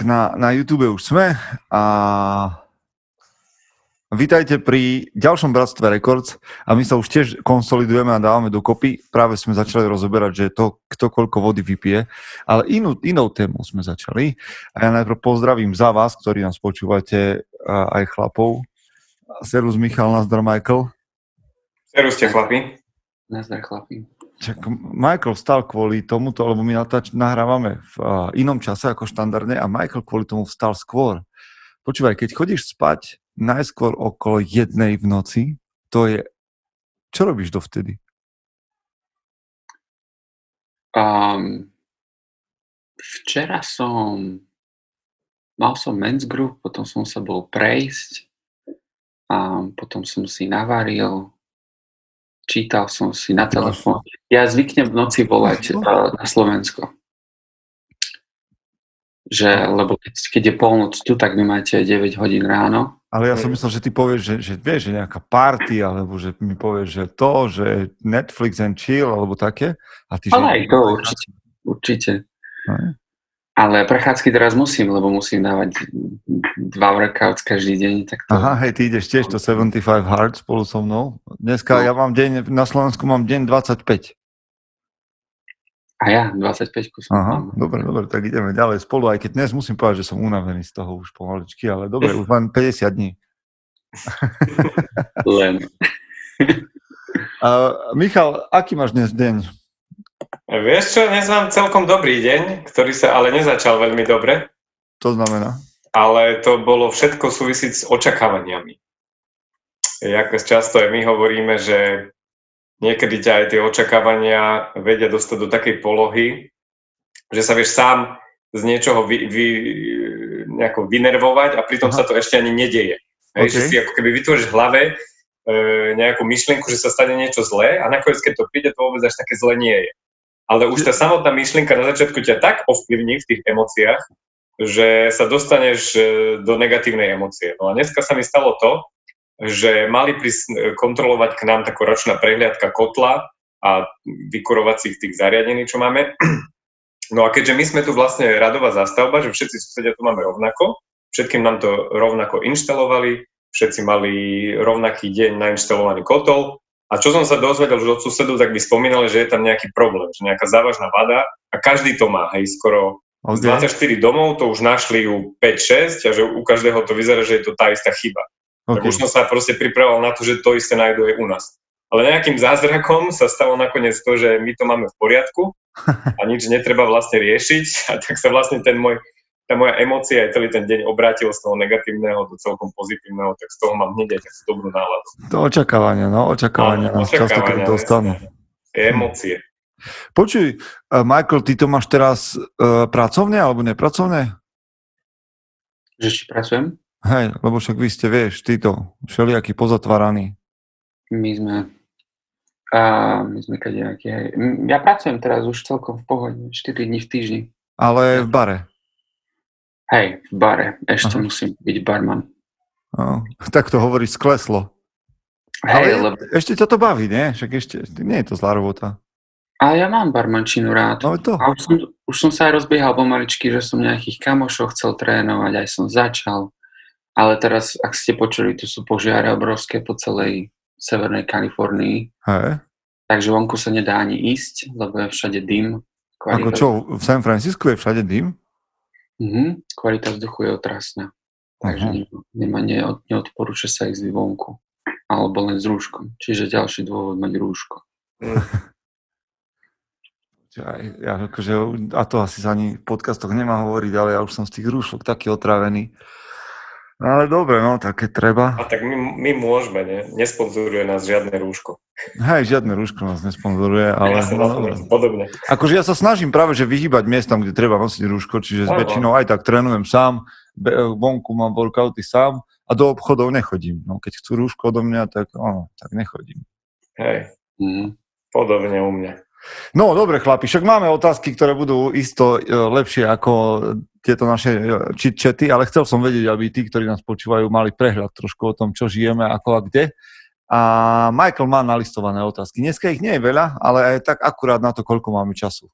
Tak, na, na YouTube už sme a vítajte pri ďalšom Bratstve Records a my sa už tiež konsolidujeme a dávame dokopy. Práve sme začali rozoberať, že to, kto koľko vody vypije, ale inú, inou tému sme začali. A ja najprv pozdravím za vás, ktorí nás počúvate, aj chlapov. Serus Michal, nazdar Michael. Serus ste chlapi. Nazdar chlapi. Čak, Michael vstal kvôli tomuto, lebo my natáč, nahrávame v uh, inom čase ako štandardne a Michael kvôli tomu vstal skôr. Počúvaj, keď chodíš spať najskôr okolo jednej v noci, to je... Čo robíš dovtedy? Um, včera som... Mal som men's group, potom som sa bol prejsť a potom som si navaril čítal som si na telefón. Ja zvyknem v noci volať uh, na Slovensko. Že, lebo keď, keď je polnoc tu, tak vy máte 9 hodín ráno. Ale ja som myslel, že ty povieš, že, že vieš, že nejaká party, alebo že mi povieš, že to, že Netflix and chill, alebo také. A ty, Ale že... aj to určite. Určite. Aj. Ale prechádzky teraz musím, lebo musím dávať dva workouts každý deň. Tak to... Aha, hej, ty ideš tiež to 75 hard spolu so mnou. Dneska no. ja mám deň, na Slovensku mám deň 25. A ja 25 kusov. Aha, mám. dobre, dobre, tak ideme ďalej spolu, aj keď dnes musím povedať, že som unavený z toho už pomaličky, ale dobre, už mám 50 dní. Len. uh, Michal, aký máš dnes deň? Vieš čo, dnes mám celkom dobrý deň, ktorý sa ale nezačal veľmi dobre. To znamená? Ale to bolo všetko súvisiť s očakávaniami. Jak často aj my hovoríme, že niekedy ťa aj tie očakávania vedia dostať do takej polohy, že sa vieš sám z niečoho vy, vy, nejako vynervovať a pritom Aha. sa to ešte ani nedieje. Hej, okay. Že si ako keby vytvoríš v hlave e, nejakú myšlienku, že sa stane niečo zlé a nakoniec, keď to príde, to vôbec až také zlé nie je ale už tá samotná myšlienka na začiatku ťa tak ovplyvní v tých emóciách, že sa dostaneš e, do negatívnej emócie. No a dneska sa mi stalo to, že mali prísť kontrolovať k nám takú ročná prehliadka kotla a vykurovacích tých zariadení, čo máme. No a keďže my sme tu vlastne radová zastavba, že všetci susedia tu máme rovnako, všetkým nám to rovnako inštalovali, všetci mali rovnaký deň nainštalovaný kotol, a čo som sa dozvedel už od susedu, tak by spomínali, že je tam nejaký problém, že nejaká závažná vada a každý to má, hej, skoro okay. z 24 domov to už našli u 5-6 a že u každého to vyzerá, že je to tá istá chyba. Okay. Tak už som sa proste pripravoval na to, že to isté nájdú aj u nás. Ale nejakým zázrakom sa stalo nakoniec to, že my to máme v poriadku a nič netreba vlastne riešiť a tak sa vlastne ten môj tá moja emócia aj celý ten deň obrátil z toho negatívneho do celkom pozitívneho, tak z toho mám hneď aj dobrú náladu. To očakávanie, no, očakávanie nás často keď dostanú. Emócie. Počuj, uh, Michael, ty to máš teraz uh, pracovne alebo nepracovne? Že či pracujem? Hej, lebo však vy ste, vieš, títo všelijakí pozatváraní. My sme a my sme kadejakí. Ja pracujem teraz už celkom v pohode, 4 dní v týždni. Ale v bare? Hej, v bare. Ešte Aha. musím byť barman. No, tak to hovoríš skleslo. Hej, Ale lebo... ešte ťa to baví, nie? Však ešte, nie je to zlá robota. Ale ja mám barmančinu rád. No to. A už som, už som sa aj rozbiehal pomaličky, že som nejakých kamošov chcel trénovať, aj som začal. Ale teraz, ak ste počuli, tu sú požiare obrovské po celej severnej Kalifornii. Hej. Takže vonku sa nedá ani ísť, lebo je všade dym. Ako čo, v San Francisco je všade dym? Mhm, kvalita vzduchu je otrasná. Takže uh-huh. nemá, ne, neodporúča sa ísť vonku. Alebo len s rúškom. Čiže ďalší dôvod mať rúško. ja, akože, a to asi sa ani v podcastoch nemá hovoriť, ale ja už som z tých rúšok taký otravený. No ale dobre, no, také treba. A tak my, my môžeme, ne? Nesponzoruje nás žiadne rúško. Hej, žiadne rúško nás nesponzoruje, ale... Ja no, dobre. Podobne. Akože ja sa snažím práve, že vyhýbať miestam, kde treba nosiť rúško, čiže s väčšinou aj tak trénujem sám, vonku mám workouty sám a do obchodov nechodím. No, keď chcú rúško odo mňa, tak, oh, tak nechodím. Hej, mm. podobne u mňa. No, dobre, chlapi, však máme otázky, ktoré budú isto e, lepšie ako tieto naše e, čety, ale chcel som vedieť, aby tí, ktorí nás počúvajú, mali prehľad trošku o tom, čo žijeme, ako a kde. A Michael má nalistované otázky. Dneska ich nie je veľa, ale aj tak akurát na to, koľko máme času.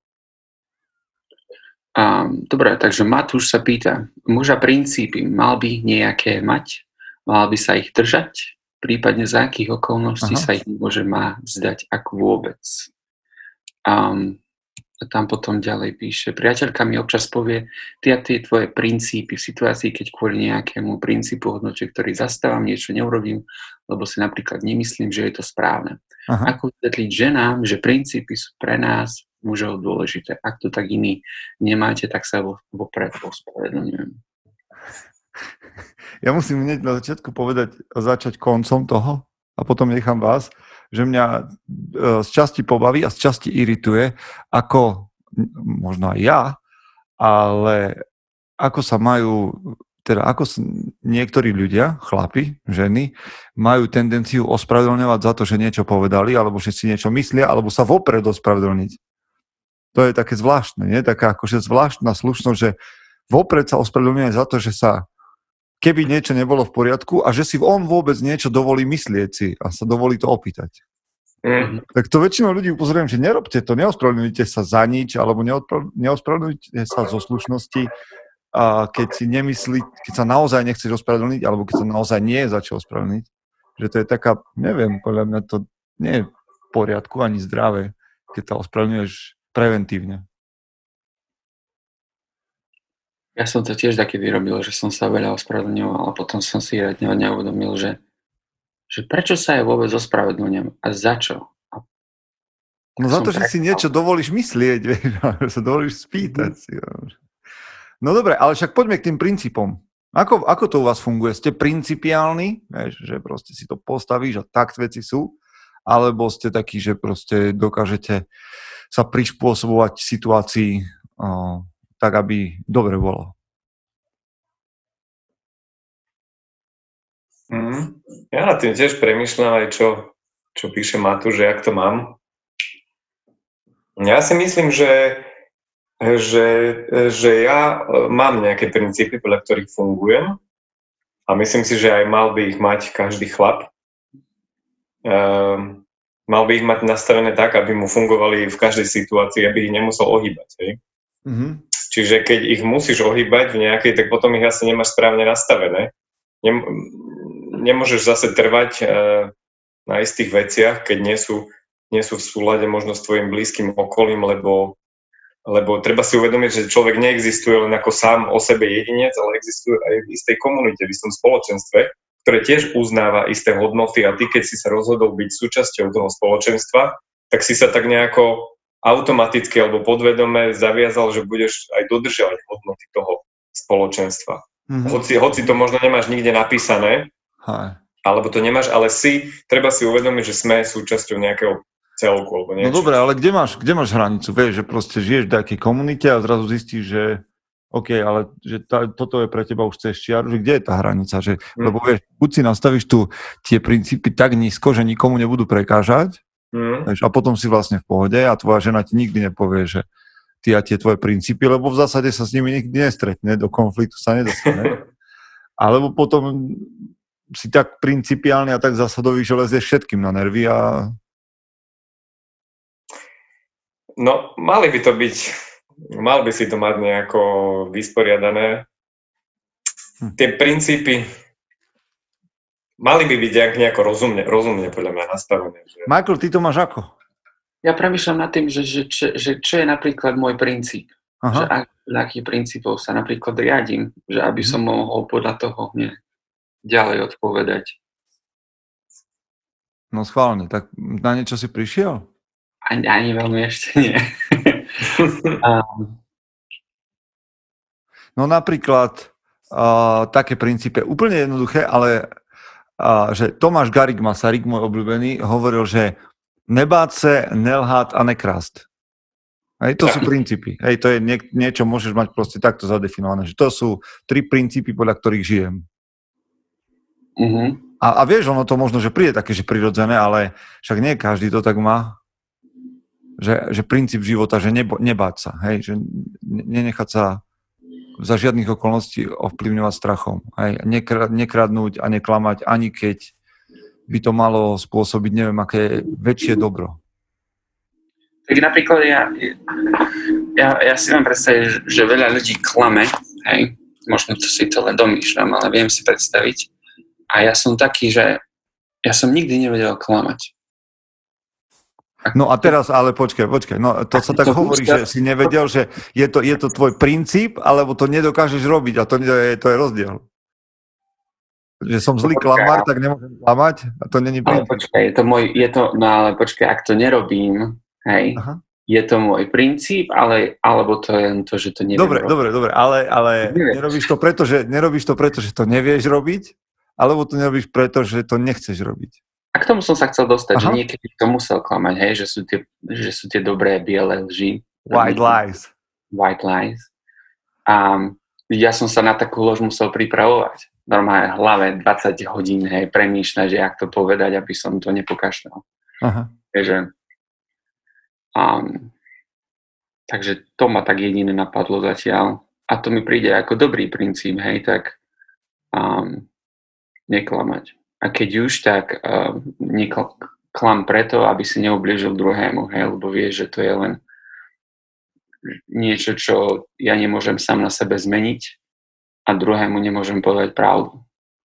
Um, dobre, takže Matúš sa pýta, muža princípy mal by nejaké mať? Mal by sa ich držať? Prípadne za akých okolností Aha. sa ich môže má zdať, ak vôbec? Um, a tam potom ďalej píše, priateľka mi občas povie, ty a tie tvoje princípy v situácii, keď kvôli nejakému princípu hodnote, ktorý zastávam, niečo neurobím, lebo si napríklad nemyslím, že je to správne. Aha. Ako vysvetliť ženám, že princípy sú pre nás mužov dôležité. Ak to tak iní nemáte, tak sa vopred ospravedlňujem. Ja musím hneď na začiatku povedať, začať koncom toho a potom nechám vás že mňa e, z časti pobaví a z časti irituje, ako možno aj ja, ale ako sa majú, teda ako niektorí ľudia, chlapi, ženy, majú tendenciu ospravedlňovať za to, že niečo povedali, alebo že si niečo myslia, alebo sa vopred ospravedlniť. To je také zvláštne, nie? Taká akože zvláštna slušnosť, že vopred sa ospravedlňuje za to, že sa keby niečo nebolo v poriadku a že si on vôbec niečo dovolí myslieť si a sa dovolí to opýtať. Mm. Tak to väčšinou ľudí upozorujem, že nerobte to, neospravedlňujte sa za nič, alebo neospravedlňujte sa zo slušnosti, a keď si nemyslí, keď sa naozaj nechceš ospravedlniť, alebo keď sa naozaj nie je za čo ospravedlniť. Že to je taká, neviem, podľa mňa to nie je v poriadku ani zdravé, keď sa ospravedlňuješ preventívne. Ja som to tiež taký vyrobil, že som sa veľa ospravedlňoval a potom som si radne neuvedomil, že, že prečo sa aj vôbec ospravedlňujem a za čo. A no za to, že si niečo dovolíš myslieť, vieš, sa dovolíš spýtať mm. si. No dobre, ale však poďme k tým princípom. Ako, ako to u vás funguje? Ste principiálni, vieš, že proste si to postavíš a tak veci sú? Alebo ste takí, že proste dokážete sa prispôsobovať situácii tak aby dobre bolo. Mm. Ja na tým tiež premyšľam aj, čo, čo píše Matu, že jak to mám. Ja si myslím, že, že, že ja e, mám nejaké princípy, podľa ktorých fungujem a myslím si, že aj mal by ich mať každý chlap. Um, mal by ich mať nastavené tak, aby mu fungovali v každej situácii, aby ich nemusel ohýbať. Hej? Mm-hmm. Čiže keď ich musíš ohýbať v nejakej, tak potom ich asi nemáš správne nastavené. Nem, nemôžeš zase trvať e, na istých veciach, keď nie sú, nie sú v súlade možno s tvojim blízkym okolím, lebo, lebo treba si uvedomiť, že človek neexistuje len ako sám o sebe jedinec, ale existuje aj v istej komunite, v istom spoločenstve, ktoré tiež uznáva isté hodnoty a ty, keď si sa rozhodol byť súčasťou toho spoločenstva, tak si sa tak nejako automaticky alebo podvedome zaviazal, že budeš aj dodržiavať hodnoty toho spoločenstva. Mm-hmm. Hoci, hoci to možno nemáš nikde napísané, Hi. alebo to nemáš, ale si, treba si uvedomiť, že sme súčasťou nejakého celku. Alebo niečo. No dobre, ale kde máš, kde máš hranicu? Vieš, že proste žiješ v nejakej komunite a zrazu zistíš, že OK, ale že tá, toto je pre teba už cez čiaru, že kde je tá hranica? Že, mm. Lebo vieš, buď si nastavíš tu tie princípy tak nízko, že nikomu nebudú prekážať, Mm. A potom si vlastne v pohode a tvoja žena ti nikdy nepovie, že ty a tie tvoje princípy, lebo v zásade sa s nimi nikdy nestretne, do konfliktu sa nedostane. Alebo potom si tak principiálny a tak zásadový, že lezieš všetkým na nervy a... No, mali by to byť, mal by si to mať nejako vysporiadané. Hm. Tie princípy, mali by byť nejako rozumne, rozumne podľa mňa nastavené. Že... Michael, ty to máš ako? Ja premyšľam nad tým, že, že, že, že čo je napríklad môj princíp. Aha. Že ak, akých princípov sa napríklad riadím, že aby som mhm. mohol podľa toho hneď ďalej odpovedať. No schválne, tak na niečo si prišiel? Ani, ani veľmi ešte nie. um. No napríklad uh, také princípy, úplne jednoduché, ale že Tomáš Garik Masaryk, môj obľúbený, hovoril, že nebáť sa, nelhať a nekrást. Hej, to sú princípy. Hej, to je nie, niečo, môžeš mať proste takto zadefinované, že to sú tri princípy, podľa ktorých žijem. Uh-huh. A, a vieš, ono to možno, že príde také, že prirodzené, ale však nie každý to tak má. Že, že princíp života, že nebo, nebáť sa, hej, že nenechať sa za žiadnych okolností ovplyvňovať strachom. Aj nekradnúť a neklamať, ani keď by to malo spôsobiť neviem, aké väčšie dobro. Tak napríklad ja, ja, ja si viem predstaviť, že veľa ľudí klame, hej, možno to si to len domýšľam, ale viem si predstaviť. A ja som taký, že ja som nikdy nevedel klamať. No a teraz, ale počkaj, počkaj, no to sa tak to hovorí, že si nevedel, že je to, je to tvoj princíp, alebo to nedokážeš robiť a to, je, to je rozdiel. Že som zlý klamár, tak nemôžem klamať a to není princíp. Ale počkaj, je to môj, je to, no ale počkaj, ak to nerobím, hej, Aha. je to môj princíp, ale, alebo to je to, že to neviem Dobre, robiť. dobre, dobre, ale, ale nerobíš to preto, že, nerobíš to preto, že to nevieš robiť, alebo to nerobíš preto, že to nechceš robiť. A k tomu som sa chcel dostať, Aha. že niekedy to musel klamať, hej, že sú tie, že sú tie dobré biele lži. White lies. White lies. A ja som sa na takú lož musel pripravovať. Normálne v hlave 20 hodín, hej, premýšľať, že jak to povedať, aby som to nepokašľal. Aha. Takže, um, takže to ma tak jediné napadlo zatiaľ. A to mi príde ako dobrý princíp, hej, tak um, neklamať. A keď už, tak uh, neklam preto, aby si neublížil druhému, hej, lebo vieš, že to je len niečo, čo ja nemôžem sám na sebe zmeniť a druhému nemôžem povedať pravdu.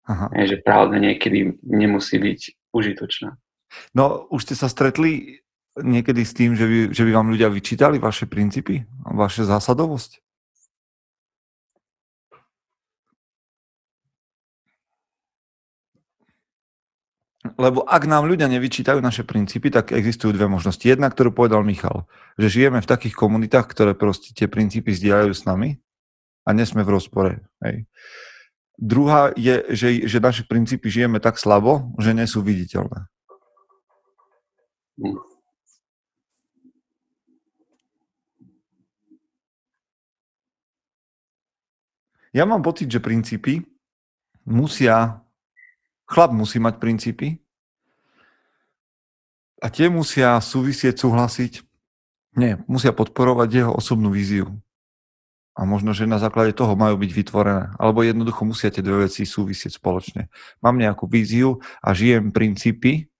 Aha. Hej, že pravda niekedy nemusí byť užitočná. No, už ste sa stretli niekedy s tým, že by, že by vám ľudia vyčítali vaše princípy, vaše zásadovosť? Lebo ak nám ľudia nevyčítajú naše princípy, tak existujú dve možnosti. Jedna, ktorú povedal Michal, že žijeme v takých komunitách, ktoré proste tie princípy zdieľajú s nami a nesme v rozpore. Hej. Druhá je, že, že naše princípy žijeme tak slabo, že nie sú viditeľné. Ja mám pocit, že princípy musia Chlap musí mať princípy a tie musia súvisieť, súhlasiť. Nie, musia podporovať jeho osobnú víziu. A možno, že na základe toho majú byť vytvorené. Alebo jednoducho musia tie dve veci súvisieť spoločne. Mám nejakú víziu a žijem princípy,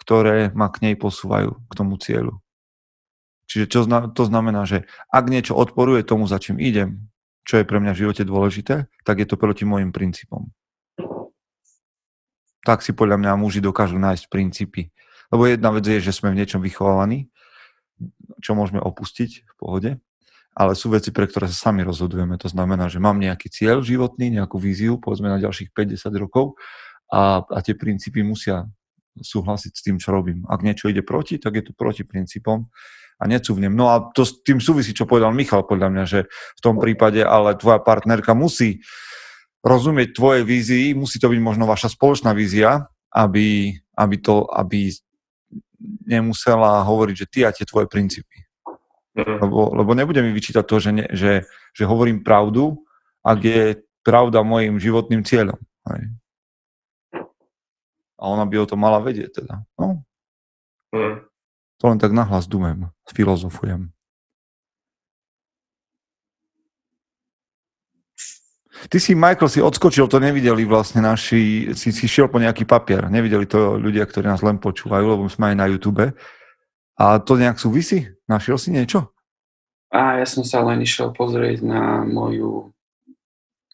ktoré ma k nej posúvajú, k tomu cieľu. Čiže čo to znamená, že ak niečo odporuje tomu, za čím idem, čo je pre mňa v živote dôležité, tak je to proti môjim princípom tak si podľa mňa muži dokážu nájsť princípy. Lebo jedna vec je, že sme v niečom vychovávaní, čo môžeme opustiť v pohode, ale sú veci, pre ktoré sa sami rozhodujeme. To znamená, že mám nejaký cieľ životný, nejakú víziu, povedzme na ďalších 50 rokov a, a tie princípy musia súhlasiť s tým, čo robím. Ak niečo ide proti, tak je to proti princípom a necúvnem. No a to s tým súvisí, čo povedal Michal, podľa mňa, že v tom prípade ale tvoja partnerka musí rozumieť tvojej vízii, musí to byť možno vaša spoločná vízia, aby, aby, to, aby nemusela hovoriť, že ty a tie tvoje princípy. Mhm. Lebo, lebo nebude mi vyčítať to, že, ne, že, že hovorím pravdu, ak je pravda môjim životným cieľom. Hej. A ona by o to mala vedieť teda. No. Mm. To len tak nahlas dumem, filozofujem. Ty si, Michael, si odskočil, to nevideli vlastne naši, si, si šiel po nejaký papier. Nevideli to ľudia, ktorí nás len počúvajú, lebo sme aj na YouTube. A to nejak súvisí? Našiel si niečo? A ja som sa len išiel pozrieť na moju,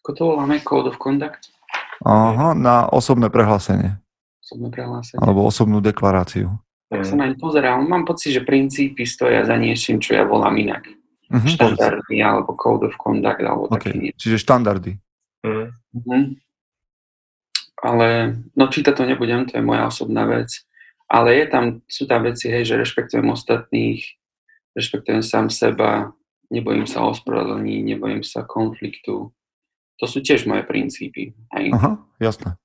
ako to voláme, Code of Conduct? Aha, na osobné prehlásenie. Osobné prehlásenie. Alebo osobnú deklaráciu. Tak sa na ne pozeral. Mám pocit, že princípy stoja za niečím, čo ja volám inak. Uh-huh. Štandardy alebo code of conduct alebo okay. taký. Čiže štandardy. Uh-huh. Ale, no čítať to nebudem, to je moja osobná vec. Ale je tam, sú tam veci, hej, že rešpektujem ostatných, rešpektujem sám seba, nebojím sa ospravedlní, nebojím sa konfliktu. To sú tiež moje princípy. Hej. Aha, jasné.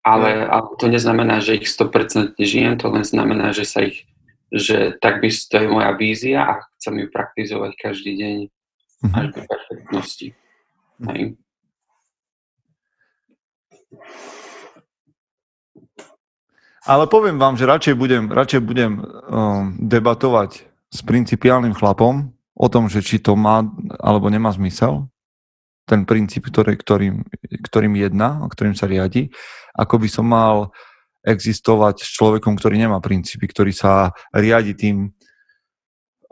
Ale, ale to neznamená, že ich 100% žijem, to len znamená, že sa ich že tak by to je moja vízia a chcem ju praktizovať každý deň mm-hmm. až do perfektnosti. Hej. Ale poviem vám, že radšej budem, radšej budem um, debatovať s principiálnym chlapom o tom, že či to má alebo nemá zmysel, ten princíp, ktorý, ktorým, ktorým jedná, ktorým sa riadi, ako by som mal existovať s človekom, ktorý nemá princípy, ktorý sa riadi tým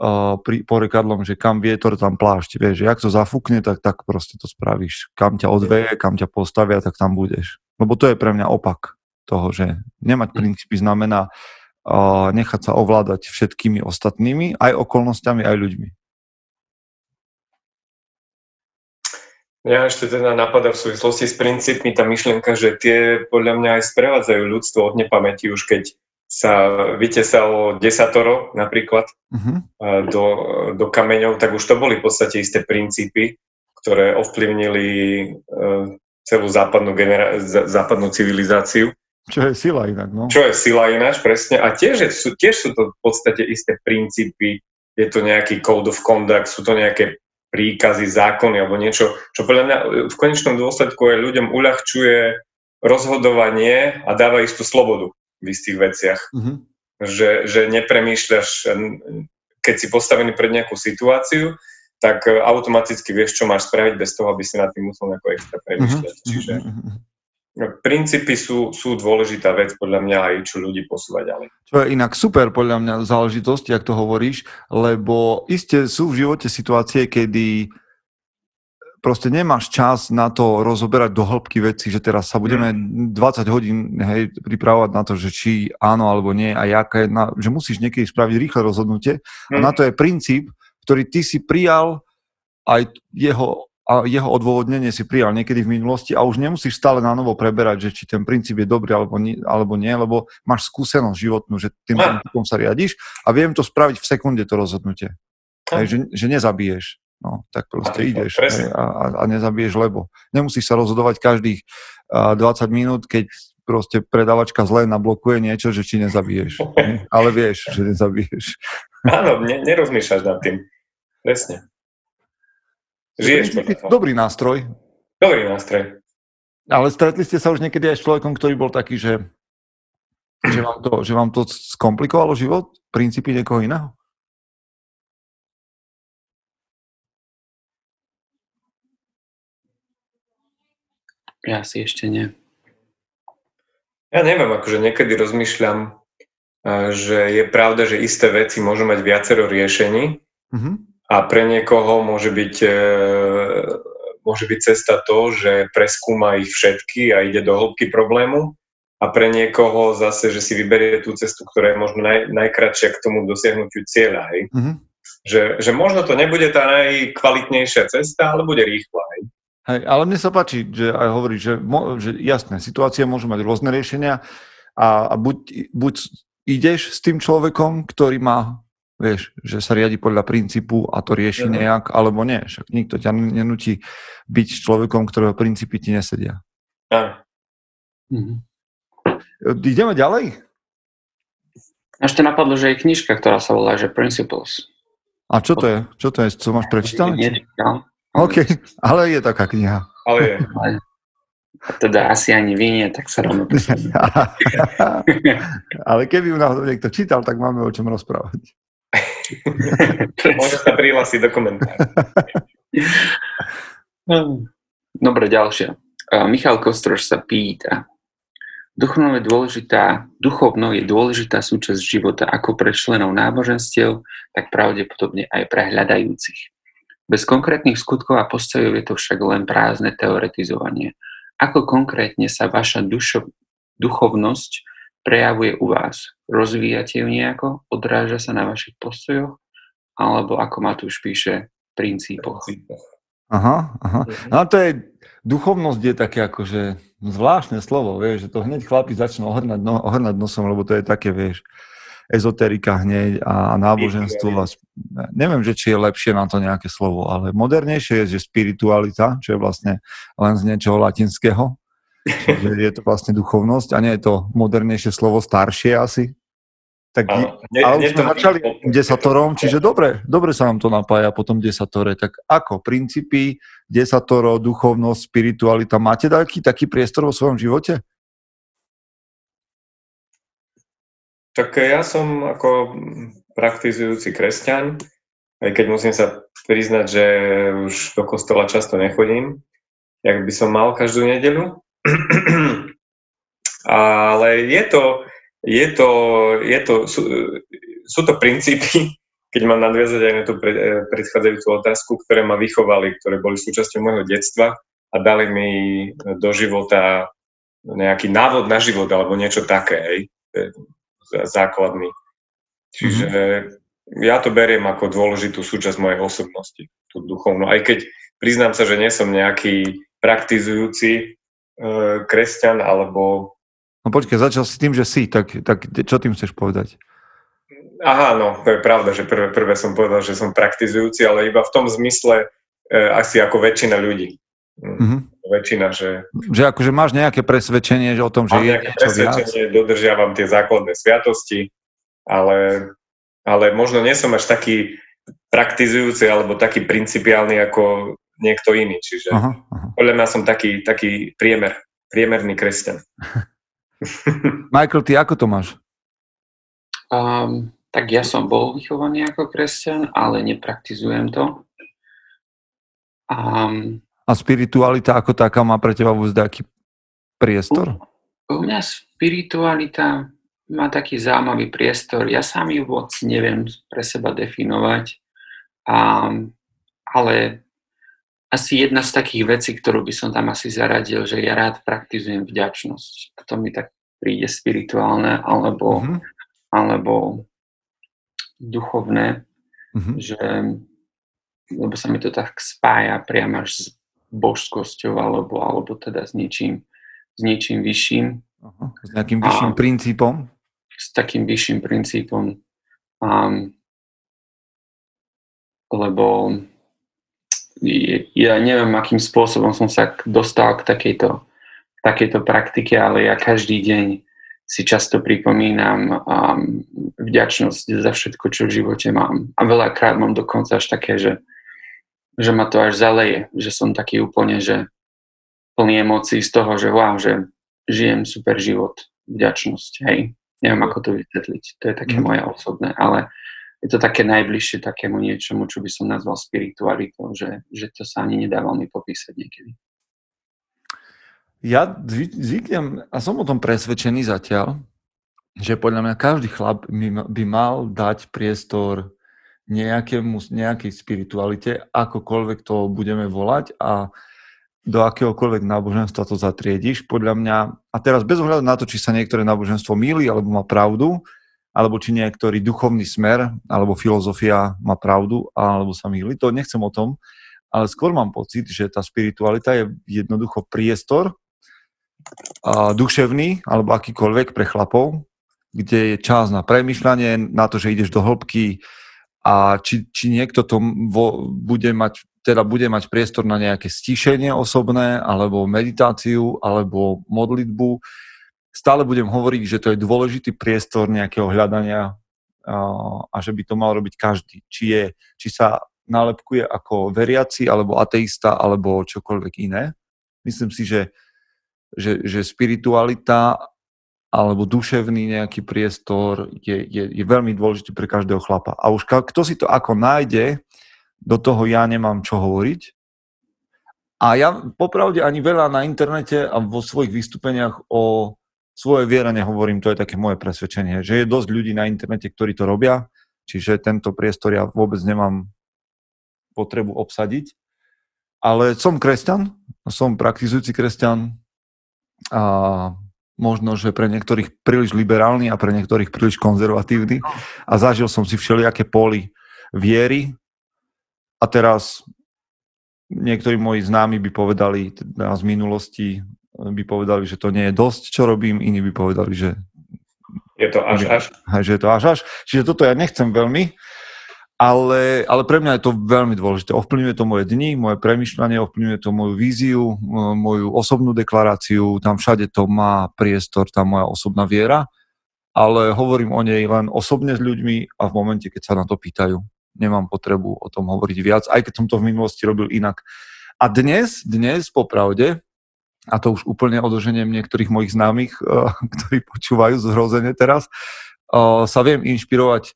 uh, porekadlom, že kam vietor, tam plášť. Vieš, že jak to zafúkne, tak, tak proste to spravíš. Kam ťa odveje, kam ťa postavia, tak tam budeš. Lebo to je pre mňa opak toho, že nemať princípy znamená uh, nechať sa ovládať všetkými ostatnými, aj okolnostiami, aj ľuďmi. Ja ešte teda napadá v súvislosti s princípmi tá myšlienka, že tie podľa mňa aj sprevádzajú ľudstvo od nepamäti, už keď sa vytesalo desatoro napríklad uh-huh. do, do kameňov, tak už to boli v podstate isté princípy, ktoré ovplyvnili uh, celú západnú, genera- západnú civilizáciu. Čo je sila inak, no. Čo je sila ináč, presne. A tiež, sú, tiež sú to v podstate isté princípy, je to nejaký code of conduct, sú to nejaké príkazy, zákony alebo niečo, čo podľa mňa v konečnom dôsledku aj ľuďom uľahčuje rozhodovanie a dáva istú slobodu v istých veciach. Mm-hmm. Že, že nepremýšľaš, keď si postavený pred nejakú situáciu, tak automaticky vieš, čo máš spraviť bez toho, aby si na tým musel nejako extra premýšľať. Mm-hmm. Čiže princípy sú, sú dôležitá vec podľa mňa aj čo ľudí posúva ďalej. Čo je inak super podľa mňa záležitosť, jak to hovoríš, lebo iste sú v živote situácie, kedy proste nemáš čas na to rozoberať do hĺbky veci, že teraz sa budeme 20 mm. hodín hej, pripravovať na to, že či áno alebo nie a jaké, na, že musíš niekedy spraviť rýchle rozhodnutie a mm. na to je princíp, ktorý ty si prijal aj jeho a jeho odôvodnenie si prijal niekedy v minulosti a už nemusíš stále na novo preberať, že či ten princíp je dobrý alebo nie, alebo nie lebo máš skúsenosť životnú, že tým a. princípom sa riadiš a viem to spraviť v sekunde to rozhodnutie. Hej, že, že nezabiješ. No, tak proste a, ideš hej, a, a nezabiješ, lebo nemusíš sa rozhodovať každých uh, 20 minút, keď proste predávačka zle nablokuje niečo, že či nezabiješ. Ale vieš, že nezabiješ. Áno, ne, nerozmýšľaš nad tým. Presne. Žiješ Dobrý nástroj. Dobrý nástroj. Ale stretli ste sa už niekedy aj s človekom, ktorý bol taký, že, že, vám, to, že vám to skomplikovalo život? Princípy niekoho iného? Ja si ešte nie. Ja neviem, akože niekedy rozmýšľam, že je pravda, že isté veci môžu mať viacero riešení, mm-hmm a pre niekoho môže byť, e, môže byť cesta to, že preskúma ich všetky a ide do hĺbky problému a pre niekoho zase, že si vyberie tú cestu, ktorá je možno naj, najkračšia k tomu dosiahnutiu cieľa. Hej? Mm-hmm. Že, že možno to nebude tá najkvalitnejšia cesta, ale bude rýchla. Hej? Hej, ale mne sa páči, že aj hovorí, že, že jasné, situácie môžu mať rôzne riešenia a, a buď, buď ideš s tým človekom, ktorý má Vieš, že sa riadi podľa princípu a to rieši uh-huh. nejak, alebo nie. Však nikto ťa nenúti byť človekom, ktorého princípy ti nesedia. Uh-huh. Ideme ďalej? Ešte napadlo, že je knižka, ktorá sa volá, že Principles. A čo to je? Čo to je? Co máš prečítané? Nečítal. OK, ale je taká kniha. Ale je. A teda asi ani vy nie, tak sa rovno Ale keby ju náhodou niekto čítal, tak máme o čom rozprávať. Môže sa prihlásiť do. Dobre, ďalšia. Michal Kostroš sa pýta. Duchovno je dôležitá, duchovno je dôležitá súčasť života ako pre členov náboženstiev, tak pravdepodobne aj pre hľadajúcich. Bez konkrétnych skutkov a postojov je to však len prázdne teoretizovanie. Ako konkrétne sa vaša dušo, duchovnosť prejavuje u vás? Rozvíjate ju nejako? Odráža sa na vašich postojoch? Alebo ako Matúš píše, princípoch? Aha, aha. Mhm. No to je, duchovnosť je také akože zvláštne slovo, vieš, že to hneď chlapi začnú ohrnať, no, ohrnať nosom, lebo to je také, vieš, ezoterika hneď a náboženstvo. A, neviem, že či je lepšie na to nejaké slovo, ale modernejšie je, že spiritualita, čo je vlastne len z niečoho latinského, je to vlastne duchovnosť a nie je to modernejšie slovo, staršie asi. Tak, nie, ale nie sme začali desatorom, čiže dobre, dobre sa nám to napája potom desatore. Tak ako? Princípy, desatoro, duchovnosť, spiritualita. Máte taký, taký priestor vo svojom živote? Tak ja som ako praktizujúci kresťan, aj keď musím sa priznať, že už do kostola často nechodím, jak by som mal každú nedelu, Ale je to, je to, je to sú, sú to princípy, keď mám nadviazať aj na tú eh, predchádzajúcu otázku, ktoré ma vychovali, ktoré boli súčasťou môjho detstva a dali mi do života nejaký návod na život alebo niečo také, hej, základný. Čiže mm-hmm. ja to beriem ako dôležitú súčasť mojej osobnosti, tú duchovnú. Aj keď priznám sa, že nie som nejaký praktizujúci kresťan alebo... No počkaj, začal si tým, že si, tak, tak čo tým chceš povedať? Aha, no, to je pravda, že prvé, prvé som povedal, že som praktizujúci, ale iba v tom zmysle e, asi ako väčšina ľudí. Mm-hmm. Väčšina, že... Že akože máš nejaké presvedčenie že o tom, že je nejaké presvedčenie, viac? dodržiavam tie základné sviatosti, ale, ale možno nie som až taký praktizujúci alebo taký principiálny ako niekto iný. Čiže aha, aha. podľa mňa som taký, taký priemer, priemerný kresťan. Michael, ty ako to máš? Um, tak ja som bol vychovaný ako kresťan, ale nepraktizujem to. Um, a spiritualita ako taká má pre teba vôbec nejaký priestor? U, u mňa spiritualita má taký zaujímavý priestor. Ja sám ju moc neviem pre seba definovať, um, ale asi jedna z takých vecí, ktorú by som tam asi zaradil, že ja rád praktizujem vďačnosť. To mi tak príde spirituálne alebo, mm-hmm. alebo duchovné, mm-hmm. že lebo sa mi to tak spája priamo až s božskosťou alebo, alebo teda s niečím, s niečím vyšším. Aha, s nejakým vyšším a, princípom? S takým vyšším princípom. Um, lebo ja neviem, akým spôsobom som sa dostal k takejto, takejto praktike, ale ja každý deň si často pripomínam um, vďačnosť za všetko, čo v živote mám. A veľakrát mám dokonca až také, že, že ma to až zaleje, že som taký úplne, že plný emócií z toho, že wow, že žijem super život, vďačnosť, hej. Neviem, ako to vysvetliť, to je také mm. moje osobné, ale je to také najbližšie takému niečomu, čo by som nazval spiritualitou, že, že to sa ani nedá veľmi popísať niekedy. Ja zvyknem, a som o tom presvedčený zatiaľ, že podľa mňa každý chlap by mal dať priestor nejakému, nejakej spiritualite, akokoľvek to budeme volať a do akéhokoľvek náboženstva to zatriediš. Podľa mňa, a teraz bez ohľadu na to, či sa niektoré náboženstvo míli alebo má pravdu, alebo či niektorý duchovný smer alebo filozofia má pravdu alebo sa míli, to nechcem o tom, ale skôr mám pocit, že tá spiritualita je jednoducho priestor, a duševný alebo akýkoľvek pre chlapov, kde je čas na premyšľanie, na to, že ideš do hĺbky a či, či niekto to vo, bude mať teda bude mať priestor na nejaké stíšenie osobné, alebo meditáciu, alebo modlitbu. Stále budem hovoriť, že to je dôležitý priestor nejakého hľadania a že by to mal robiť každý. Či, je, či sa nálepkuje ako veriaci, alebo ateista, alebo čokoľvek iné. Myslím si, že že, že spiritualita alebo duševný nejaký priestor je, je, je veľmi dôležitý pre každého chlapa. A už kto si to ako nájde, do toho ja nemám čo hovoriť. A ja popravde ani veľa na internete a vo svojich vystúpeniach o svojej viere nehovorím, to je také moje presvedčenie, že je dosť ľudí na internete, ktorí to robia, čiže tento priestor ja vôbec nemám potrebu obsadiť. Ale som kresťan, som praktizujúci kresťan, a možno, že pre niektorých príliš liberálny a pre niektorých príliš konzervatívny. A zažil som si všelijaké poli viery. A teraz niektorí moji známi by povedali teda z minulosti by povedali, že to nie je dosť, čo robím, iní by povedali, že je to až až. Že je to až až. Čiže toto ja nechcem veľmi, ale, ale pre mňa je to veľmi dôležité. Ovplyvňuje to moje dni, moje premyšľanie, ovplyvňuje to moju víziu, moju osobnú deklaráciu, tam všade to má priestor, tá moja osobná viera, ale hovorím o nej len osobne s ľuďmi a v momente, keď sa na to pýtajú. Nemám potrebu o tom hovoriť viac, aj keď som to v minulosti robil inak. A dnes, dnes popravde, a to už úplne odoženiem niektorých mojich známych, ktorí počúvajú zhrozene teraz, sa viem inšpirovať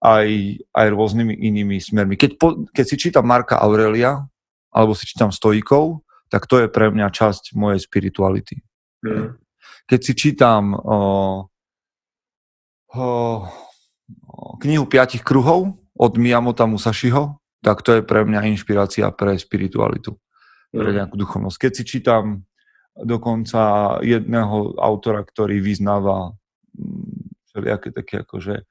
aj, aj rôznymi inými smermi. Keď, po, keď si čítam Marka Aurelia, alebo si čítam Stoikov, tak to je pre mňa časť mojej spirituality. Mm. Keď si čítam o, o, o, knihu piatich kruhov od Miyamota Musashiho, tak to je pre mňa inšpirácia pre spiritualitu, pre Mm. nejakú duchovnosť. Keď si čítam dokonca jedného autora, ktorý vyznáva mm, všelijaké také akože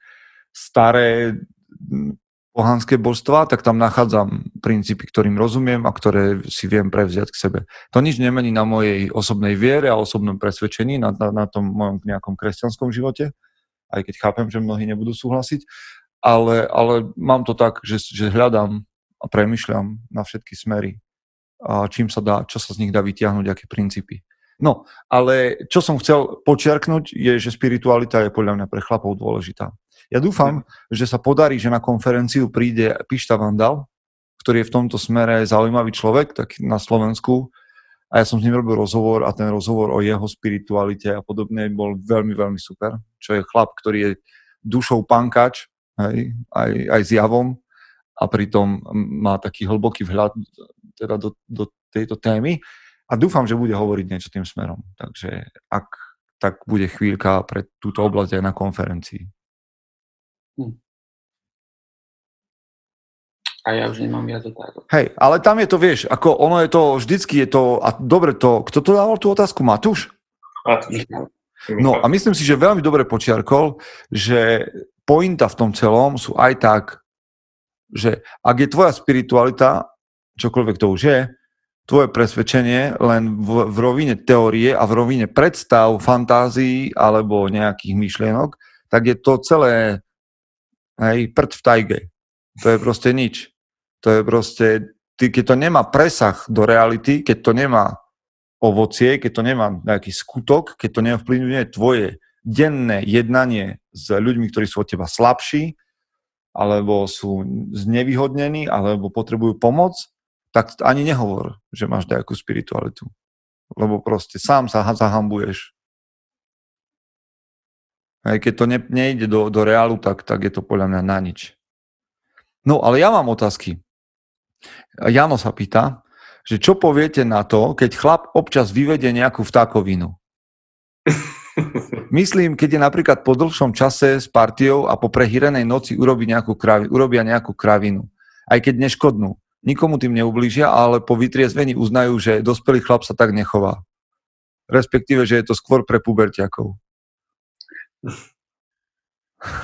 staré mm, pohanské božstva, tak tam nachádzam princípy, ktorým rozumiem a ktoré si viem prevziať k sebe. To nič nemení na mojej osobnej viere a osobnom presvedčení, na, na, na tom mojom nejakom kresťanskom živote, aj keď chápem, že mnohí nebudú súhlasiť, ale, ale mám to tak, že, že hľadám a premyšľam na všetky smery, čím sa dá, čo sa z nich dá vytiahnuť, aké princípy. No, ale čo som chcel počiarknúť, je, že spiritualita je podľa mňa pre chlapov dôležitá. Ja dúfam, že sa podarí, že na konferenciu príde Pišta Vandal, ktorý je v tomto smere zaujímavý človek, tak na Slovensku. A ja som s ním robil rozhovor a ten rozhovor o jeho spiritualite a podobne bol veľmi, veľmi super. Čo je chlap, ktorý je dušou pankač, hej, aj, aj s javom a pritom má taký hlboký vhľad teda do, do tejto témy a dúfam, že bude hovoriť niečo tým smerom. Takže ak tak bude chvíľka pre túto oblasť aj na konferencii. A ja už nemám viac otázok. Hej, ale tam je to, vieš, ako ono je to, vždycky je to, a dobre to, kto to dával tú otázku? Matúš? No a myslím si, že veľmi dobre počiarkol, že pointa v tom celom sú aj tak, že ak je tvoja spiritualita, čokoľvek to už je, tvoje presvedčenie len v, v rovine teórie a v rovine predstav, fantázií alebo nejakých myšlienok, tak je to celé hej, prd v tajge. To je proste nič. To je proste, ty, keď to nemá presah do reality, keď to nemá ovocie, keď to nemá nejaký skutok, keď to neovplyvňuje tvoje denné jednanie s ľuďmi, ktorí sú od teba slabší, alebo sú znevýhodnení, alebo potrebujú pomoc, tak ani nehovor, že máš nejakú spiritualitu. Lebo proste sám sa ha- zahambuješ. Aj keď to ne, nejde do, do reálu, tak, tak je to podľa mňa na nič. No, ale ja mám otázky. Jano sa pýta, že čo poviete na to, keď chlap občas vyvedie nejakú vtákovinu? Myslím, keď je napríklad po dlhšom čase s partiou a po prehýrenej noci urobí nejakú kravi, urobia nejakú kravinu. Aj keď neškodnú. Nikomu tým neublížia, ale po vytriezvení uznajú, že dospelý chlap sa tak nechová. Respektíve, že je to skôr pre puberťakov.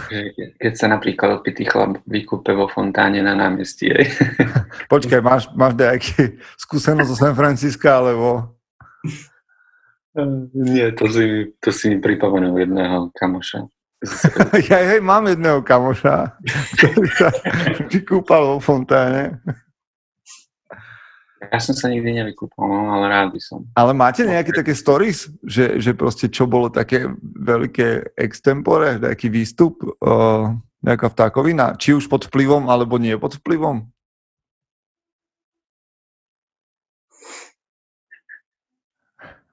že keď sa napríklad opitý chlap vykúpe vo fontáne na námestí. hej. Počkaj, máš, máš nejaké skúsenosť zo San Francisca, alebo... Nie, to si, to si mi pripomenul jedného kamoša. Ja hej, mám jedného kamoša, ktorý sa vykúpal vo fontáne. Ja som sa nikdy nevykúpal, no, ale rád by som. Ale máte nejaké také stories, že, že proste čo bolo také veľké extempore, nejaký výstup, uh, nejaká vtákovina, či už pod vplyvom, alebo nie pod vplyvom?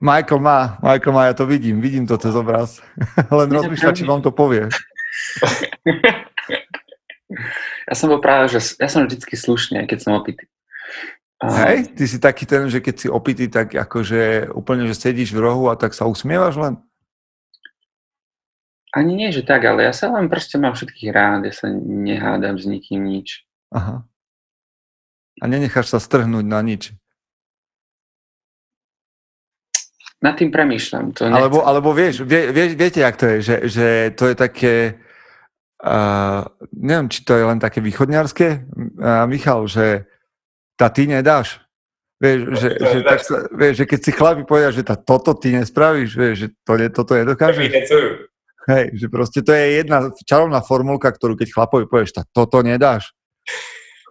Michael má, Michael má, ja to vidím, vidím to cez obraz. Len rozmýšľa, či vám to povie. Ja som bol práve, že ja som vždycky slušný, keď som opitý. Hej, ty si taký ten, že keď si opitý, tak akože úplne, že sedíš v rohu a tak sa usmievaš len? Ani nie, že tak, ale ja sa len proste mám všetkých rád, ja sa nehádam s nikým nič. Aha. A nenecháš sa strhnúť na nič. Nad tým premýšľam. To nechcem. Alebo, alebo vieš, vie, vie, viete, jak to je, že, že to je také, uh, neviem, či to je len také východňarské, uh, Michal, že tá ty nedáš. Vieš, že, To že, nedáš. tak sa, vieš, že keď si chlapi povedia, že tá, toto ty nespravíš, vieš, že to, ne, toto nedokážeš. Hej, že proste to je jedna čarovná formulka, ktorú keď chlapovi povieš, tá, toto nedáš.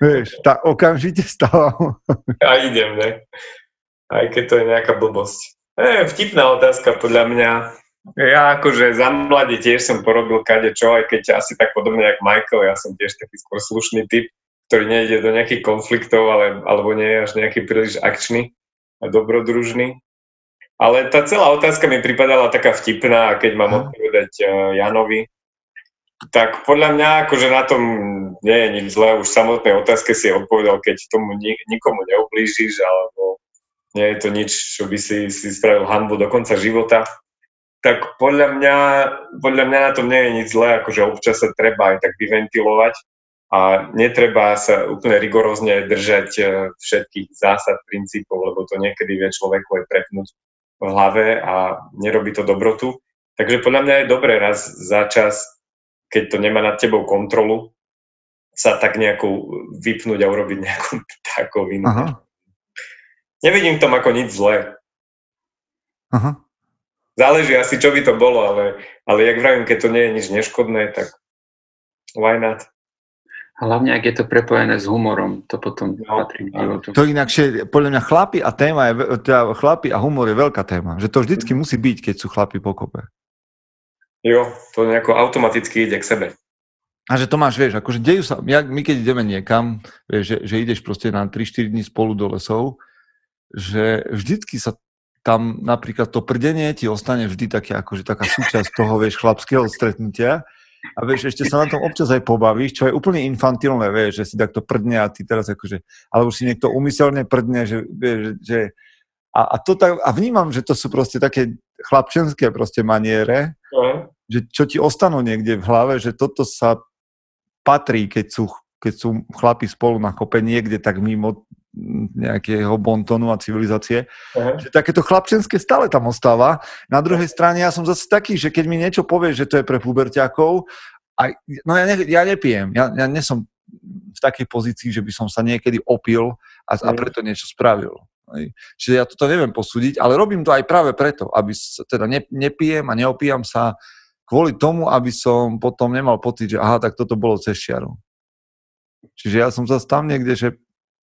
Vieš, tá okamžite stávam. A idem, ne? Aj keď to je nejaká blbosť. E, vtipná otázka podľa mňa. Ja akože za mladí tiež som porobil kade čo, aj keď asi tak podobne jak Michael, ja som tiež taký skôr slušný typ, ktorý nejde do nejakých konfliktov, ale, alebo nie je až nejaký príliš akčný a dobrodružný. Ale tá celá otázka mi pripadala taká vtipná a keď mám odpovedať uh, Janovi, tak podľa mňa akože na tom nie je nič zlé, už v samotnej otázke si odpovedal, keď tomu ni- nikomu neublížiš, alebo nie je to nič, čo by si, si spravil hanbu do konca života, tak podľa mňa, podľa mňa na tom nie je nič zlé, akože občas sa treba aj tak vyventilovať a netreba sa úplne rigorózne držať e, všetkých zásad, princípov, lebo to niekedy vie človeku aj prepnúť v hlave a nerobí to dobrotu. Takže podľa mňa je dobré raz za čas, keď to nemá nad tebou kontrolu, sa tak nejako vypnúť a urobiť nejakú takovinu. Aha. Nevidím tom ako nič zlé. Aha. Záleží asi, čo by to bolo, ale, ale jak vravím, keď to nie je nič neškodné, tak why not? Hlavne, ak je to prepojené s humorom, to potom no, patrí k životu. To inakšie, podľa mňa chlapi a téma je, teda chlapi a humor je veľká téma. Že to vždycky musí byť, keď sú chlapi pokope. Jo, to nejako automaticky ide k sebe. A že to máš, vieš, akože dejú sa, ja, my keď ideme niekam, vieš, že, že ideš proste na 3-4 dní spolu do lesov, že vždycky sa tam napríklad to prdenie ti ostane vždy také, akože taká súčasť toho, vieš, chlapského stretnutia a vieš, ešte sa na tom občas aj pobavíš, čo je úplne infantilné, vieš, že si takto prdne a ty teraz akože, alebo si niekto umyselne prdne, že, vieš, že a, a, to tak, a vnímam, že to sú proste také chlapčenské proste maniere, uh-huh. že čo ti ostanú niekde v hlave, že toto sa patrí, keď sú, keď sú chlapi spolu na kope niekde tak mimo nejakého bontonu a civilizácie. Uh-huh. Že takéto chlapčenské stále tam ostáva. Na druhej strane ja som zase taký, že keď mi niečo povie, že to je pre puberťákov, a, no ja, ne, ja nepijem, ja, ja nesom v takej pozícii, že by som sa niekedy opil a, a mhm. preto niečo spravil. Čiže ja toto neviem posúdiť, ale robím to aj práve preto, aby sa, teda ne, nepijem a neopíjam sa kvôli tomu, aby som potom nemal pocit, že aha, tak toto bolo cez šiaru. Čiže ja som zase tam niekde, že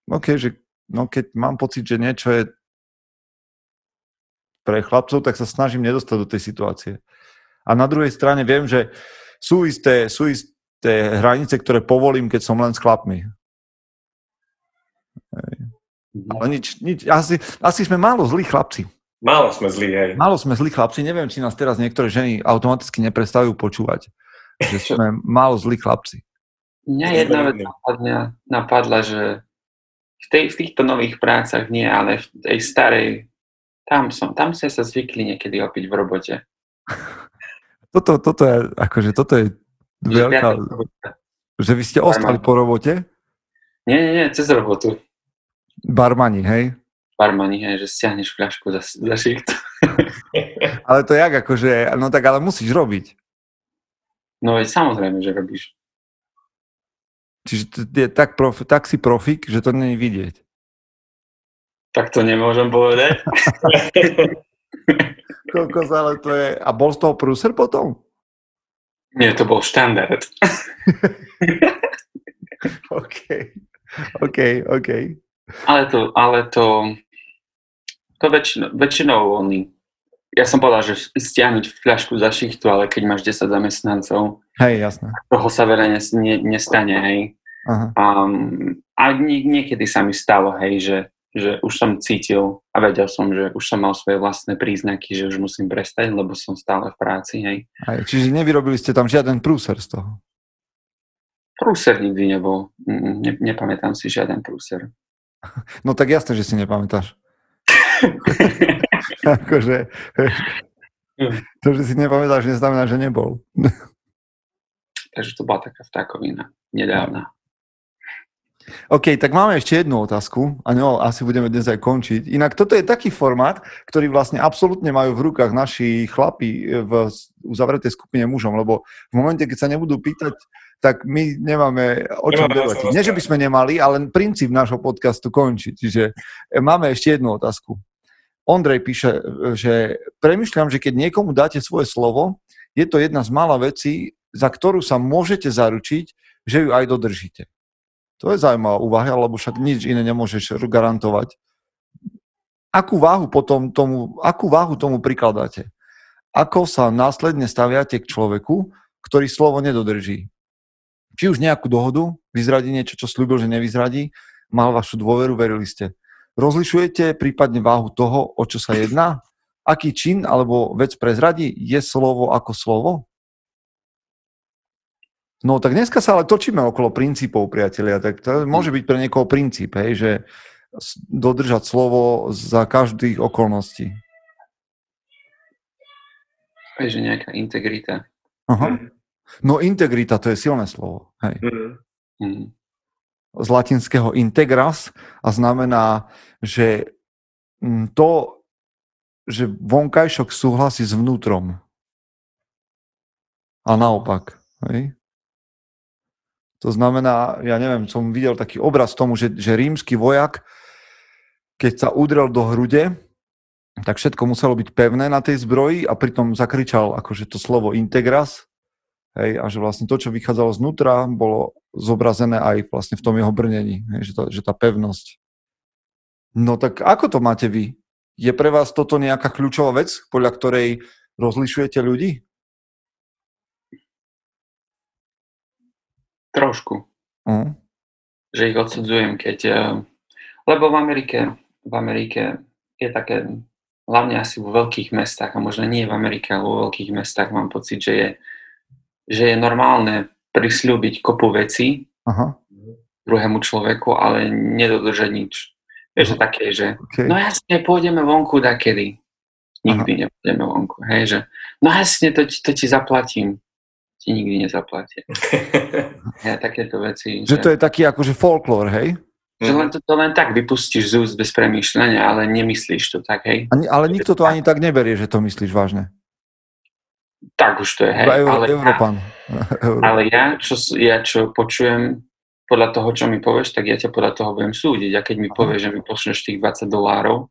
OK, že no keď mám pocit, že niečo je pre chlapcov, tak sa snažím nedostať do tej situácie. A na druhej strane viem, že sú isté, sú isté hranice, ktoré povolím, keď som len s chlapmi. Mhm. Ale nič, nič asi, asi sme málo zlí chlapci. Málo sme zlí, hej. Málo sme zlí chlapci. Neviem, či nás teraz niektoré ženy automaticky neprestavujú počúvať. Že sme málo zlí chlapci. Mňa jedna vec napadla, napadla že v, tej, v týchto nových prácach nie, ale v tej starej, tam som, tam ste sa zvykli niekedy opiť v robote. Toto, toto je, akože toto je veľká... Že vy ste ostali po robote? Nie, nie, nie, cez robotu. Barmani, hej? Barmani, hej, že stiahneš fľašku za, za šicht. ale to jak, akože, no tak ale musíš robiť. No veď samozrejme, že robíš. Čiže je tak, prof, tak si profik, že to není vidieť. Tak to nemôžem povedať. Kokos, ale to je... A bol z toho prúser potom? Nie, to bol štandard. OK. OK, OK. Ale to, ale to, to väčšinou, väčšinou oni, ja som povedal, že stiahnuť fľašku za šichtu, ale keď máš 10 zamestnancov, hej, jasné. toho sa veľa nestane, hej. Aha. Um, a nie, niekedy sa mi stalo, hej, že, že už som cítil a vedel som, že už som mal svoje vlastné príznaky, že už musím prestať, lebo som stále v práci, hej. Aj, čiže nevyrobili ste tam žiaden prúser z toho? Prúser nikdy nebol. Ne, nepamätám si žiaden prúser. No tak jasné, že si nepamätáš. akože, to, že si nepamätáš, neznamená, že nebol. Takže to bola taká vtákovina nedávna. OK, tak máme ešte jednu otázku a no, asi budeme dnes aj končiť. Inak toto je taký formát, ktorý vlastne absolútne majú v rukách naši chlapi v uzavretej skupine mužom, lebo v momente, keď sa nebudú pýtať, tak my nemáme o čom debatiť. Nie, že by sme nemali, ale princíp nášho podcastu končí. Čiže e, máme ešte jednu otázku. Ondrej píše, že premyšľam, že keď niekomu dáte svoje slovo, je to jedna z mála vecí, za ktorú sa môžete zaručiť, že ju aj dodržíte. To je zaujímavá úvaha, lebo však nič iné nemôžeš garantovať. Akú váhu potom tomu, akú váhu tomu prikladáte? Ako sa následne staviate k človeku, ktorý slovo nedodrží? Či už nejakú dohodu, vyzradí niečo, čo slúbil, že nevyzradí, mal vašu dôveru, verili ste. Rozlišujete prípadne váhu toho, o čo sa jedná? Aký čin alebo vec prezradí? Je slovo ako slovo? No tak dneska sa ale točíme okolo princípov, priatelia, tak to môže byť pre niekoho princíp, hej, že dodržať slovo za každých okolností. Hej, že nejaká integrita. Aha. No integrita, to je silné slovo. Hej. Mm. Mm. z latinského integras a znamená, že mm, to, že vonkajšok súhlasí s vnútrom. A naopak. Hej? To znamená, ja neviem, som videl taký obraz tomu, že, že rímsky vojak, keď sa udrel do hrude, tak všetko muselo byť pevné na tej zbroji a pritom zakričal akože to slovo integras, hej, a že vlastne to, čo vychádzalo znútra, bolo zobrazené aj vlastne v tom jeho brnení, hej, že, to, že tá pevnosť. No tak ako to máte vy? Je pre vás toto nejaká kľúčová vec, podľa ktorej rozlišujete ľudí? Trošku. Uh. Že ich odsudzujem, keď... eh, Lebo v Amerike, v Amerike je také, hlavne asi vo veľkých mestách, a možno nie v Amerike, ale vo veľkých mestách mám pocit, že je, že je normálne prisľúbiť kopu veci Aha, druhému človeku, ale nedodržať nič. To také, že okay. no jasne, pôjdeme vonku dakedy. Nikdy nepôjdeme vonku. Hej, že no jasne, to, ti- to ti zaplatím. Ti nikdy nezaplatím. Ja takéto veci. Že to je taký akože folklór, hej? Že len to, to len tak vypustíš z úst bez premýšľania, ale nemyslíš to tak, hej. Ani, ale nikto to ani tak neberie, že to myslíš vážne. Tak už to je, hej. Euro, ale, ja, Európan. Euró- ale ja, čo, ja, čo počujem podľa toho, čo mi povieš, tak ja ťa podľa toho budem súdiť. A keď mi povieš, že mi pošleš tých 20 dolárov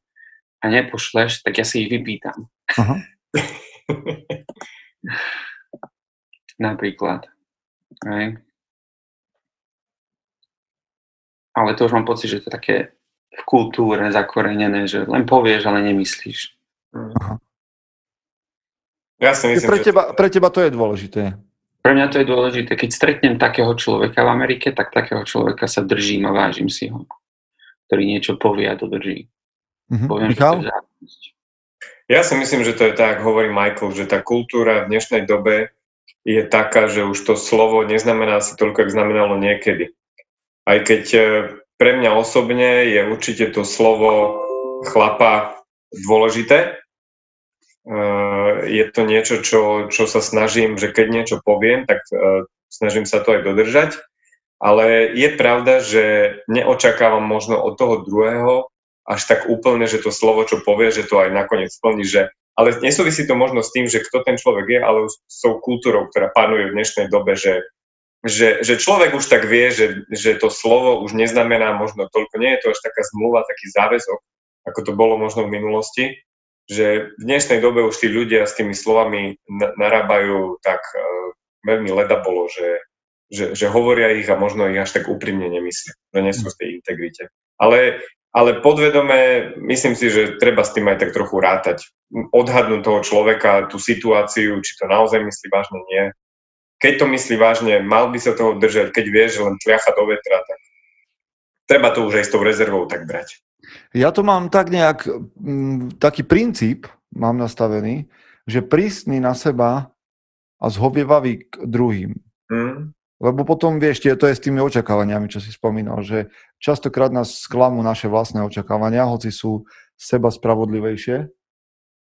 a nepošleš, tak ja si ich vypýtam. Aha. Napríklad. Hej. Ale to už mám pocit, že to je také v kultúre zakorenené, že len povieš, ale nemyslíš. Ja si myslím, Pre že teba, pre teba to je dôležité. Pre mňa to je dôležité. Keď stretnem takého človeka v Amerike, tak takého človeka sa držím a vážim si ho. Ktorý niečo povie a dodrží. Mhm. Poviem, Michal? že to je závisť. Ja si myslím, že to je tak, hovorí Michael, že tá kultúra v dnešnej dobe je taká, že už to slovo neznamená si toľko, ako znamenalo niekedy. Aj keď e, pre mňa osobne je určite to slovo chlapa dôležité. E, Je to niečo, čo, čo sa snažím, že keď niečo poviem, tak e, snažím sa to aj dodržať. Ale je pravda, že neočakávam možno od toho druhého až tak úplne, že to slovo, čo povie, že to aj nakoniec splní, že ale nesúvisí to možno s tým, že kto ten človek je, ale s tou kultúrou, ktorá panuje v dnešnej dobe, že, že, že človek už tak vie, že, že to slovo už neznamená možno toľko, nie je to až taká zmluva, taký záväzok, ako to bolo možno v minulosti, že v dnešnej dobe už tí ľudia s tými slovami na- narábajú tak uh, veľmi leda bolo, že, že, že hovoria ich a možno ich až tak úprimne nemyslia, že nie sú v tej integrite. Ale ale podvedome, myslím si, že treba s tým aj tak trochu rátať. Odhadnúť toho človeka, tú situáciu, či to naozaj myslí vážne, nie. Keď to myslí vážne, mal by sa toho držať. Keď vie, že len tliacha do vetra, tak treba to už aj s tou rezervou tak brať. Ja to mám tak nejak, m, taký princíp mám nastavený, že prísny na seba a zhovievavý k druhým. Hm? Lebo potom, vieš, tie- to je s tými očakávaniami, čo si spomínal, že častokrát nás sklamú naše vlastné očakávania, hoci sú seba spravodlivejšie,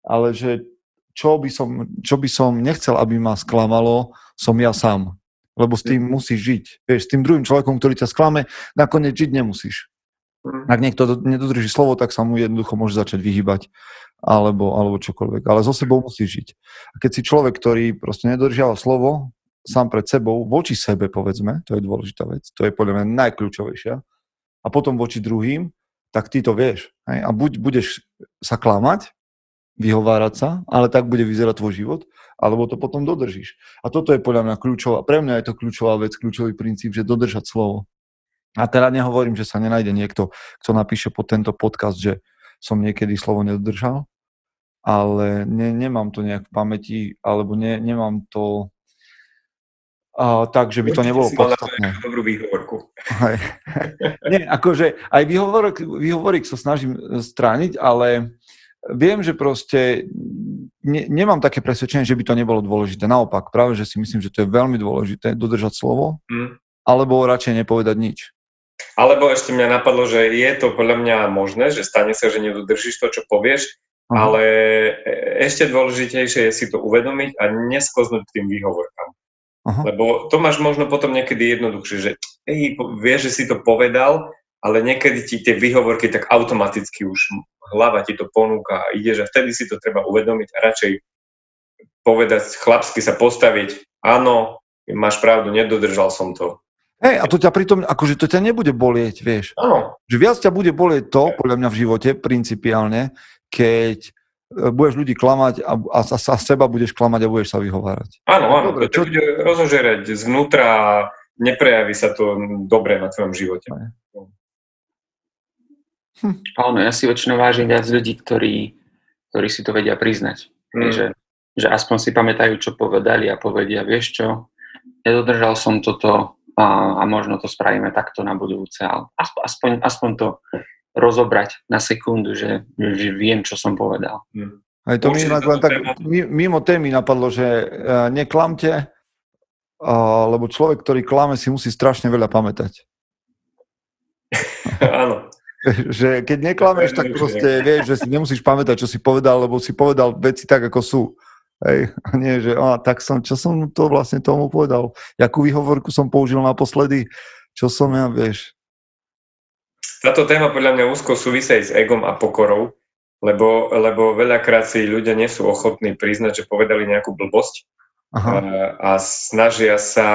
ale že čo by som, čo by som nechcel, aby ma sklamalo, som ja sám. Lebo s tým musíš žiť. Vieš, s tým druhým človekom, ktorý ťa sklame, nakoniec žiť nemusíš. Hm. Ak niekto do- nedodrží slovo, tak sa mu jednoducho môže začať vyhybať alebo, alebo čokoľvek. Ale so sebou musí žiť. A keď si človek, ktorý proste nedodržiava slovo sám pred sebou, voči sebe povedzme, to je dôležitá vec, to je podľa mňa najkľúčovejšia, a potom voči druhým, tak ty to vieš. Hej? A buď budeš sa klamať, vyhovárať sa, ale tak bude vyzerať tvoj život, alebo to potom dodržíš. A toto je podľa mňa kľúčová, pre mňa je to kľúčová vec, kľúčový princíp, že dodržať slovo. A teda nehovorím, že sa nenájde niekto, kto napíše pod tento podcast, že som niekedy slovo nedodržal, ale ne, nemám to nejak v pamäti, alebo ne, nemám to a, tak, že by to nebolo si podstatné. dobrú výhovorku. Hej. Nie, akože aj výhovorok, výhovorik sa snažím e, strániť, ale viem, že proste ne, nemám také presvedčenie, že by to nebolo dôležité. Naopak, práve, že si myslím, že to je veľmi dôležité dodržať slovo, Hm? alebo radšej nepovedať nič. Alebo ešte mňa napadlo, že je to podľa mňa možné, že stane sa, že nedodržíš to, čo povieš, Aha. ale e- ešte dôležitejšie je si to uvedomiť a nesklznúť tým výhovorkám. Aha. Lebo to máš možno potom niekedy jednoduchšie, že hej, vieš, že si to povedal, ale niekedy ti tie výhovorky tak automaticky už hlava ti to ponúka a ide, že vtedy si to treba uvedomiť a radšej povedať, chlapsky sa postaviť, áno, máš pravdu, nedodržal som to. Hej, a to ťa pritom, akože to ťa nebude bolieť, vieš. Áno. Že viac ťa bude bolieť to, podľa mňa v živote, principiálne, keď budeš ľudí klamať a, a, a sa seba budeš klamať a budeš sa vyhovárať. Áno, áno, Dobre, to čo- bude rozožerať zvnútra a neprejaví sa to dobre na tvojom živote. Áno, ja si väčšinou vážim viac ľudí, ktorí, ktorí si to vedia priznať. Mm. Že, že aspoň si pamätajú, čo povedali a povedia, vieš čo, nedodržal som toto a, a možno to spravíme takto na budúce. Ale aspoň, aspoň, aspoň to rozobrať na sekundu, že, že viem, čo som povedal. Mm. Aj to mi Určite inak len tak mi- mimo témy napadlo, že uh, neklamte, lebo človek, ktorý klame, si musí strašne veľa pamätať. áno. že keď neklameš, tak proste vieš, že si nemusíš pamätať, čo si povedal, lebo si povedal veci tak, ako sú. Hej, a nie, že a, tak som, čo som to vlastne tomu povedal, jakú výhovorku som použil naposledy, čo som ja, vieš. Táto téma podľa mňa úzko súvisí s egom a pokorou, lebo, lebo veľakrát si ľudia nie sú ochotní priznať, že povedali nejakú blbosť Aha. a, a snažia sa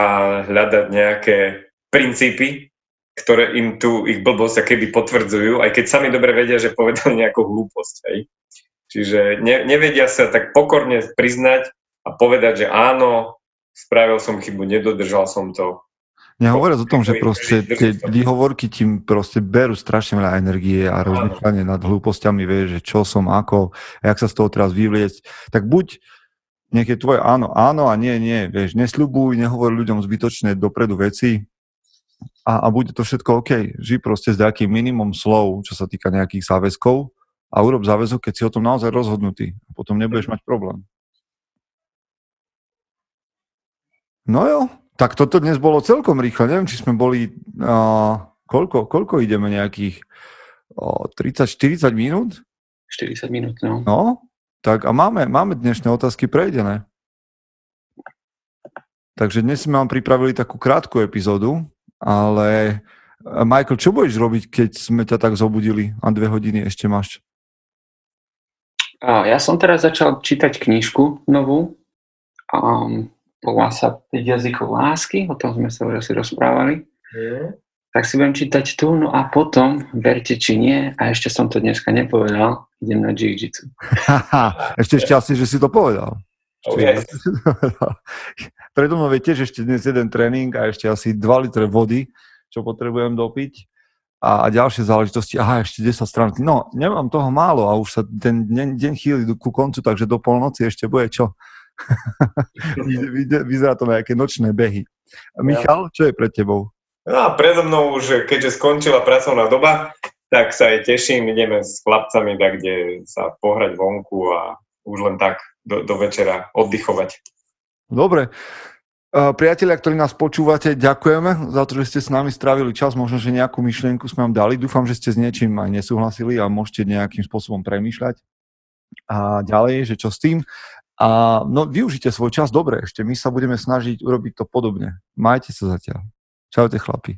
hľadať nejaké princípy, ktoré im tu ich blbosť keby potvrdzujú, aj keď sami dobre vedia, že povedali nejakú hlúposť. Hej. Čiže ne, nevedia sa tak pokorne priznať a povedať, že áno, spravil som chybu, nedodržal som to. Nehovoriac o tom, že proste tie výhovorky ti proste berú strašne veľa energie a rozmýšľanie nad hlúpostiami, vieš, že čo som, ako, a jak sa z toho teraz vyvliecť. Tak buď niekde tvoje áno, áno a nie, nie, vieš, nesľubuj, nehovor ľuďom zbytočne dopredu veci a, a bude to všetko OK. Ži proste s nejakým minimum slov, čo sa týka nejakých záväzkov a urob záväzok, keď si o tom naozaj rozhodnutý. A potom nebudeš mať problém. No jo, tak toto dnes bolo celkom rýchlo. Neviem, či sme boli... Uh, koľko, koľko ideme nejakých uh, 30-40 minút? 40 minút, no. No, tak a máme, máme dnešné otázky prejdené. Takže dnes sme vám pripravili takú krátku epizódu, ale uh, Michael, čo budeš robiť, keď sme ťa tak zobudili a dve hodiny ešte máš? Ja som teraz začal čítať knižku novú. Um, volá sa 5 jazykov lásky, o tom sme sa už asi rozprávali. Tak si budem čítať tu, no a potom, verte či nie, a ešte som to dneska nepovedal, idem na jiu-jitsu. Ešte šťastie, že si to povedal. Yes. Predo mnou je tiež ešte dnes jeden tréning a ešte asi 2 litre vody, čo potrebujem dopiť. A, a ďalšie záležitosti, aha, ešte 10 stránky. No, nemám toho málo a už sa ten deň, deň chýli ku koncu, takže do polnoci ešte bude čo. Vyzerá to na nejaké nočné behy. Michal, čo je pred tebou? No a predo mnou už, keďže skončila pracovná doba, tak sa aj teším, ideme s chlapcami tak, kde sa pohrať vonku a už len tak do, do večera oddychovať. Dobre. Priatelia, ktorí nás počúvate, ďakujeme za to, že ste s nami strávili čas. Možno, že nejakú myšlienku sme vám dali. Dúfam, že ste s niečím aj nesúhlasili a môžete nejakým spôsobom premýšľať. A ďalej, že čo s tým. A no, využite svoj čas dobre ešte. My sa budeme snažiť urobiť to podobne. Majte sa zatiaľ. Čaute chlapi.